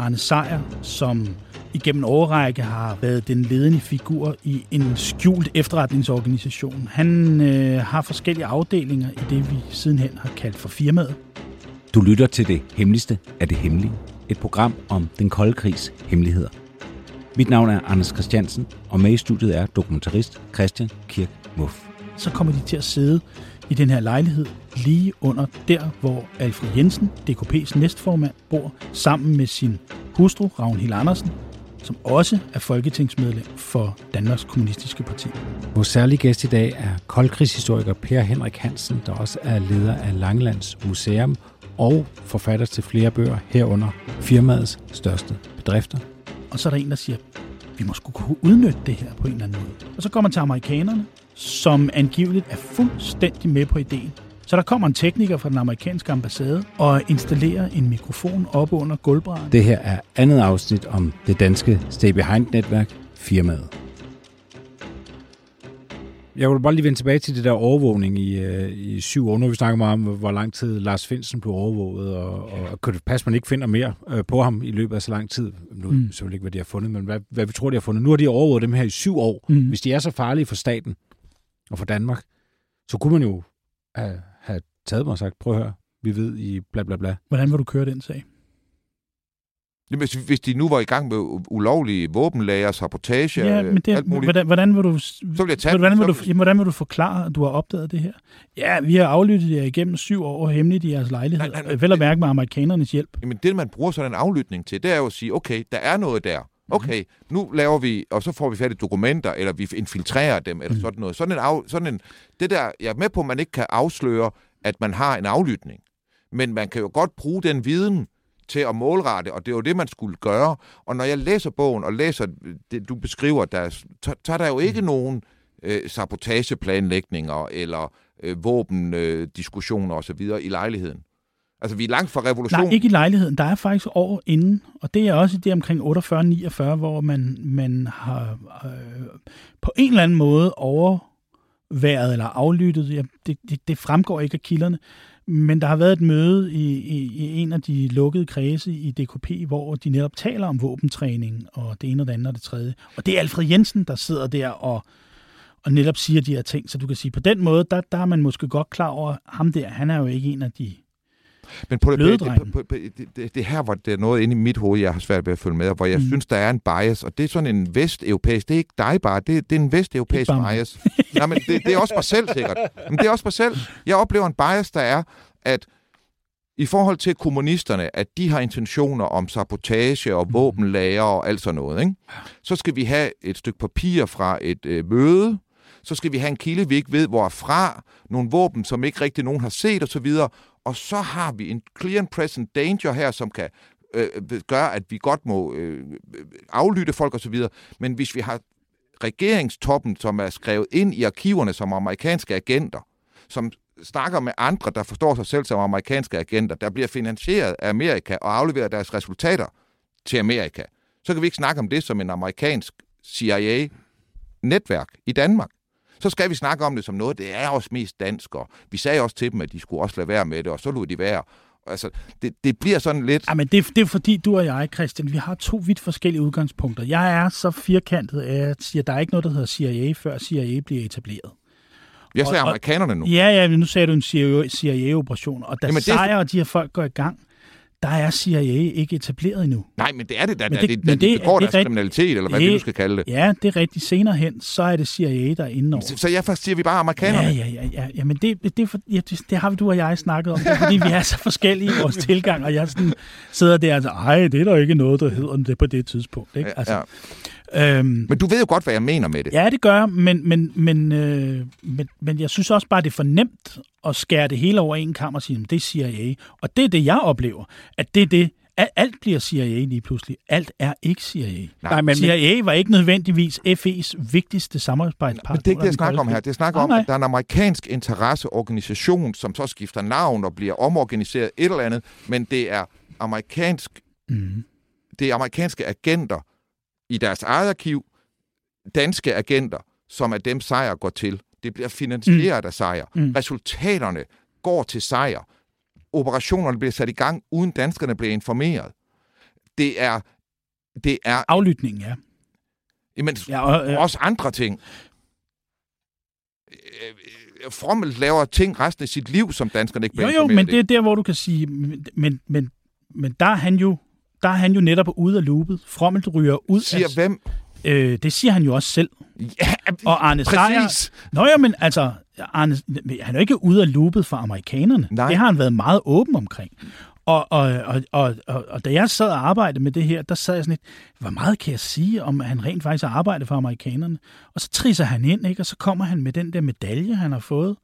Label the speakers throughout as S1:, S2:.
S1: Arne Sejer, som igennem årrække har været den ledende figur i en skjult efterretningsorganisation. Han øh, har forskellige afdelinger i det, vi sidenhen har kaldt for firmaet.
S2: Du lytter til det hemmeligste af det hemmelige. Et program om den kolde krigs hemmeligheder. Mit navn er Anders Christiansen, og med i studiet er dokumentarist Christian Kirk Muff.
S1: Så kommer de til at sidde i den her lejlighed lige under der, hvor Alfred Jensen, DKP's næstformand, bor sammen med sin hustru, Ragnhild Andersen, som også er folketingsmedlem for Danmarks Kommunistiske Parti.
S2: Vores særlige gæst i dag er koldkrigshistoriker Per Henrik Hansen, der også er leder af Langelands Museum og forfatter til flere bøger herunder firmaets største bedrifter.
S1: Og så er der en, der siger, vi må skulle kunne udnytte det her på en eller anden måde. Og så går man til amerikanerne, som angiveligt er fuldstændig med på ideen. Så der kommer en tekniker fra den amerikanske ambassade og installerer en mikrofon oppe under gulvbrænden.
S2: Det her er andet afsnit om det danske Stay Behind-netværk, firmaet. Jeg vil bare lige vende tilbage til det der overvågning i, øh, i syv år. Nu vi snakket meget om, hvor lang tid Lars Finsen blev overvåget, og, og kan det passe, at man ikke finder mere øh, på ham i løbet af så lang tid? Nu mm. selvfølgelig ikke, hvad de har fundet, men hvad, hvad vi tror, de har fundet. Nu har de overvåget dem her i syv år. Mm. Hvis de er så farlige for staten og for Danmark, så kunne man jo have, have taget mig og sagt, prøv at høre, vi ved i bla bla bla.
S1: Hvordan vil du køre den sag?
S3: Jamen, hvis, hvis de nu var i gang med ulovlige våbenlager, sabotage,
S1: ja, men det,
S3: alt muligt,
S1: hvordan, hvordan, vil du,
S3: så vil jeg tage
S1: hvordan, vil du, jamen, hvordan vil du forklare, at du har opdaget det her? Ja, vi har aflyttet jer igennem syv år hemmeligt i jeres lejlighed. Nej, nej, nej, Vel at mærke med amerikanernes hjælp.
S3: Jamen, det man bruger sådan en aflytning til, det er jo at sige, okay, der er noget der. Okay, mm. nu laver vi, og så får vi fat i dokumenter, eller vi infiltrerer dem, eller mm. sådan noget. Sådan en, af, sådan en, det der, jeg er med på, at man ikke kan afsløre, at man har en aflytning. Men man kan jo godt bruge den viden til at målrette, og det er jo det, man skulle gøre. Og når jeg læser bogen og læser det, du beskriver, der, så, så er der jo ikke mm. nogen øh, sabotageplanlægninger eller øh, våbendiskussioner øh, osv. i lejligheden. Altså, vi er langt fra revolutionen.
S1: Nej, ikke i lejligheden. Der er faktisk år inden, og det er også det omkring 48-49, hvor man, man har øh, på en eller anden måde overværet eller aflyttet. Ja, det, det, det fremgår ikke af kilderne. Men der har været et møde i, i, i en af de lukkede kredse i DKP, hvor de netop taler om våbentræning og det ene og det andet og det tredje. Og det er Alfred Jensen, der sidder der og, og netop siger de her ting. Så du kan sige, på den måde, der, der er man måske godt klar over, ham der, han er jo ikke en af de
S3: men på det, på, på, på, det, det, det her, hvor det er noget inde i mit hoved, jeg har svært ved at følge med, hvor jeg mm. synes, der er en bias, og det er sådan en vesteuropæisk, det er ikke dig bare, det, det er en vesteuropæisk bias. Nej, men det, det er også mig selv sikkert. Men det er også mig selv. Jeg oplever en bias, der er, at i forhold til kommunisterne, at de har intentioner om sabotage og mm. våbenlager og alt sådan noget, ikke? så skal vi have et stykke papir fra et øh, møde, så skal vi have en kilde, vi ikke ved hvorfra, nogle våben, som ikke rigtig nogen har set osv., og så har vi en clear and present danger her, som kan øh, gøre, at vi godt må øh, øh aflytte folk osv., men hvis vi har regeringstoppen, som er skrevet ind i arkiverne som amerikanske agenter, som snakker med andre, der forstår sig selv som amerikanske agenter, der bliver finansieret af Amerika og afleverer deres resultater til Amerika, så kan vi ikke snakke om det som en amerikansk CIA-netværk i Danmark. Så skal vi snakke om det som noget, det er også mest dansk, og vi sagde også til dem, at de skulle også lade være med det, og så lod de være. Altså, det, det bliver sådan lidt...
S1: Ja, men det, det er fordi, du og jeg, Christian, vi har to vidt forskellige udgangspunkter. Jeg er så firkantet, at jeg siger, at der er ikke noget, der hedder CIA, før CIA bliver etableret.
S3: Jeg siger amerikanerne nu.
S1: Ja, ja, nu sagde du en CIA-operation, og da Jamen, og de her folk går i gang, der er CIA ikke etableret endnu.
S3: Nej, men det er det da. Men det, det, det, det, det, det kriminalitet, eller hvad det, nu skal kalde det.
S1: Ja, det er rigtigt. Senere hen, så er det CIA, der er inde over.
S3: Så, så jeg faktisk siger vi bare amerikanerne?
S1: Ja, ja, ja. ja, ja men det, det, det, ja, det, det har vi, du og jeg snakket om, det er, fordi vi er så forskellige i vores tilgang, og jeg sådan sidder der og siger, ej, det er der ikke noget, der hedder det på det tidspunkt. Ikke? Altså,
S3: Øhm, men du ved jo godt, hvad jeg mener med det.
S1: Ja, det gør jeg, men, men, men, øh, men, men jeg synes også bare, det er for nemt at skære det hele over en kamp og sige, det er CIA. Og det er det, jeg oplever, at det er det, alt bliver CIA lige pludselig. Alt er ikke CIA. Nej, men, CIA var ikke nødvendigvis FE's vigtigste samarbejdspartner.
S3: Men det er ikke det, jeg snakker om her. Det snakker om, at der er en amerikansk interesseorganisation, som så skifter navn og bliver omorganiseret et eller andet, men det er amerikansk, mm. det er amerikanske agenter i deres eget arkiv, danske agenter, som er dem sejr går til. Det bliver finansieret mm. af sejr. Mm. Resultaterne går til sejr operationerne bliver sat i gang, uden danskerne bliver informeret. Det er... Det er
S1: Aflytning, ja.
S3: Jamen, ja, og, øh, også andre ting. Frommel laver ting resten af sit liv, som danskerne ikke bliver
S1: Jo, jo, men det er der, hvor du kan sige, men, men, men der er han jo der er han jo netop ude af loopet. Frommel ryger ud
S3: Siger af, hvem?
S1: Øh, det siger han jo også selv.
S3: Ja,
S1: og Arne
S3: præcis.
S1: Nå ja, men altså, Arne, han er jo ikke ude af loopet for amerikanerne. Nej. Det har han været meget åben omkring. Og, og, og, og, og, og da jeg sad og arbejdede med det her, der sad jeg sådan lidt, hvor meget kan jeg sige om, at han rent faktisk har arbejdet for amerikanerne? Og så trisser han ind, ikke? og så kommer han med den der medalje, han har fået.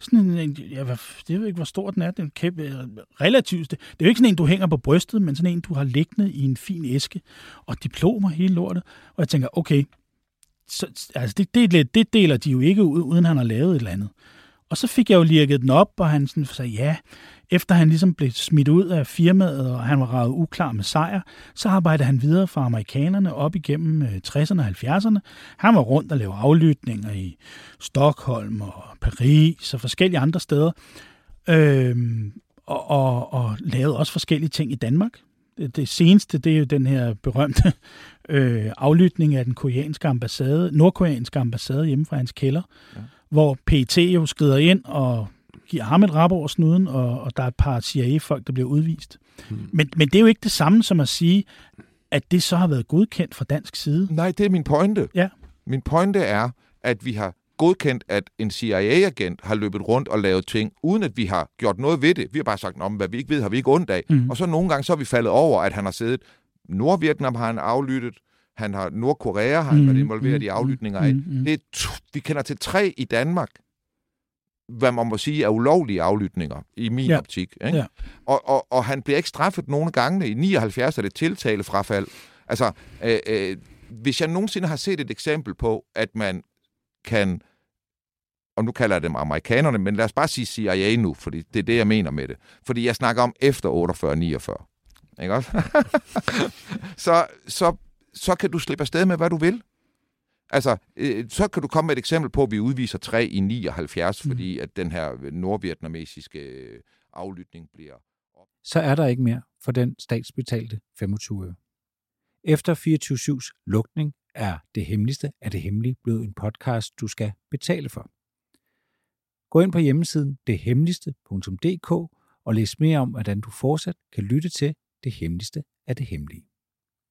S1: Sådan en, jeg, jeg ved ikke, hvor stor den er. Den er kæmpe, øh, relativt. Det er jo ikke sådan en, du hænger på brystet, men sådan en, du har liggende i en fin æske. Og diplomer hele lortet. Og jeg tænker, okay, så, altså det, det, det deler de jo ikke ud, uden han har lavet et eller andet. Og så fik jeg jo lirket den op, og han sådan sagde, ja, efter han ligesom blev smidt ud af firmaet, og han var ravet uklar med sejr, så arbejdede han videre for amerikanerne op igennem 60'erne og 70'erne. Han var rundt og lavede aflytninger i Stockholm og Paris og forskellige andre steder. Øhm, og, og, og lavede også forskellige ting i Danmark. Det, det seneste, det er jo den her berømte øh, aflytning af den koreanske ambassade, nordkoreanske ambassade hjemme fra hans kælder, ja. hvor PET jo skrider ind og giver ham et rap over snuden, og, og der er et par CIA-folk, der bliver udvist. Hmm. Men, men det er jo ikke det samme som at sige, at det så har været godkendt fra dansk side.
S3: Nej, det er min pointe.
S1: Ja.
S3: Min pointe er, at vi har godkendt, at en CIA-agent har løbet rundt og lavet ting, uden at vi har gjort noget ved det. Vi har bare sagt, om hvad vi ikke ved, har vi ikke ondt af. Mm. Og så nogle gange så er vi faldet over, at han har siddet. Nordvietnam har han aflyttet. Han har Nordkorea har han mm. været involveret mm. i aflytninger af. Mm. Mm. Det er vi kender til tre i Danmark, hvad man må sige er ulovlige aflytninger, i min ja. optik. Ikke? Ja. Og, og, og han bliver ikke straffet nogle gange. I 79 er det tiltalefrafald. Altså, øh, øh, hvis jeg nogensinde har set et eksempel på, at man kan og nu kalder jeg dem amerikanerne, men lad os bare sige CIA nu, fordi det er det, jeg mener med det. Fordi jeg snakker om efter 48-49. Ikke også? så, så, så kan du slippe afsted med, hvad du vil. Altså, øh, så kan du komme med et eksempel på, at vi udviser tre i 79, mm. fordi at den her nordvietnamesiske øh, aflytning bliver...
S2: Så er der ikke mere for den statsbetalte 25 øre. Efter 24-7's lukning er Det Hemmeligste af det Hemmelige blevet en podcast, du skal betale for. Gå ind på hjemmesiden dethemmeligste.dk og læs mere om, hvordan du fortsat kan lytte til Det Hemmeligste af det Hemmelige.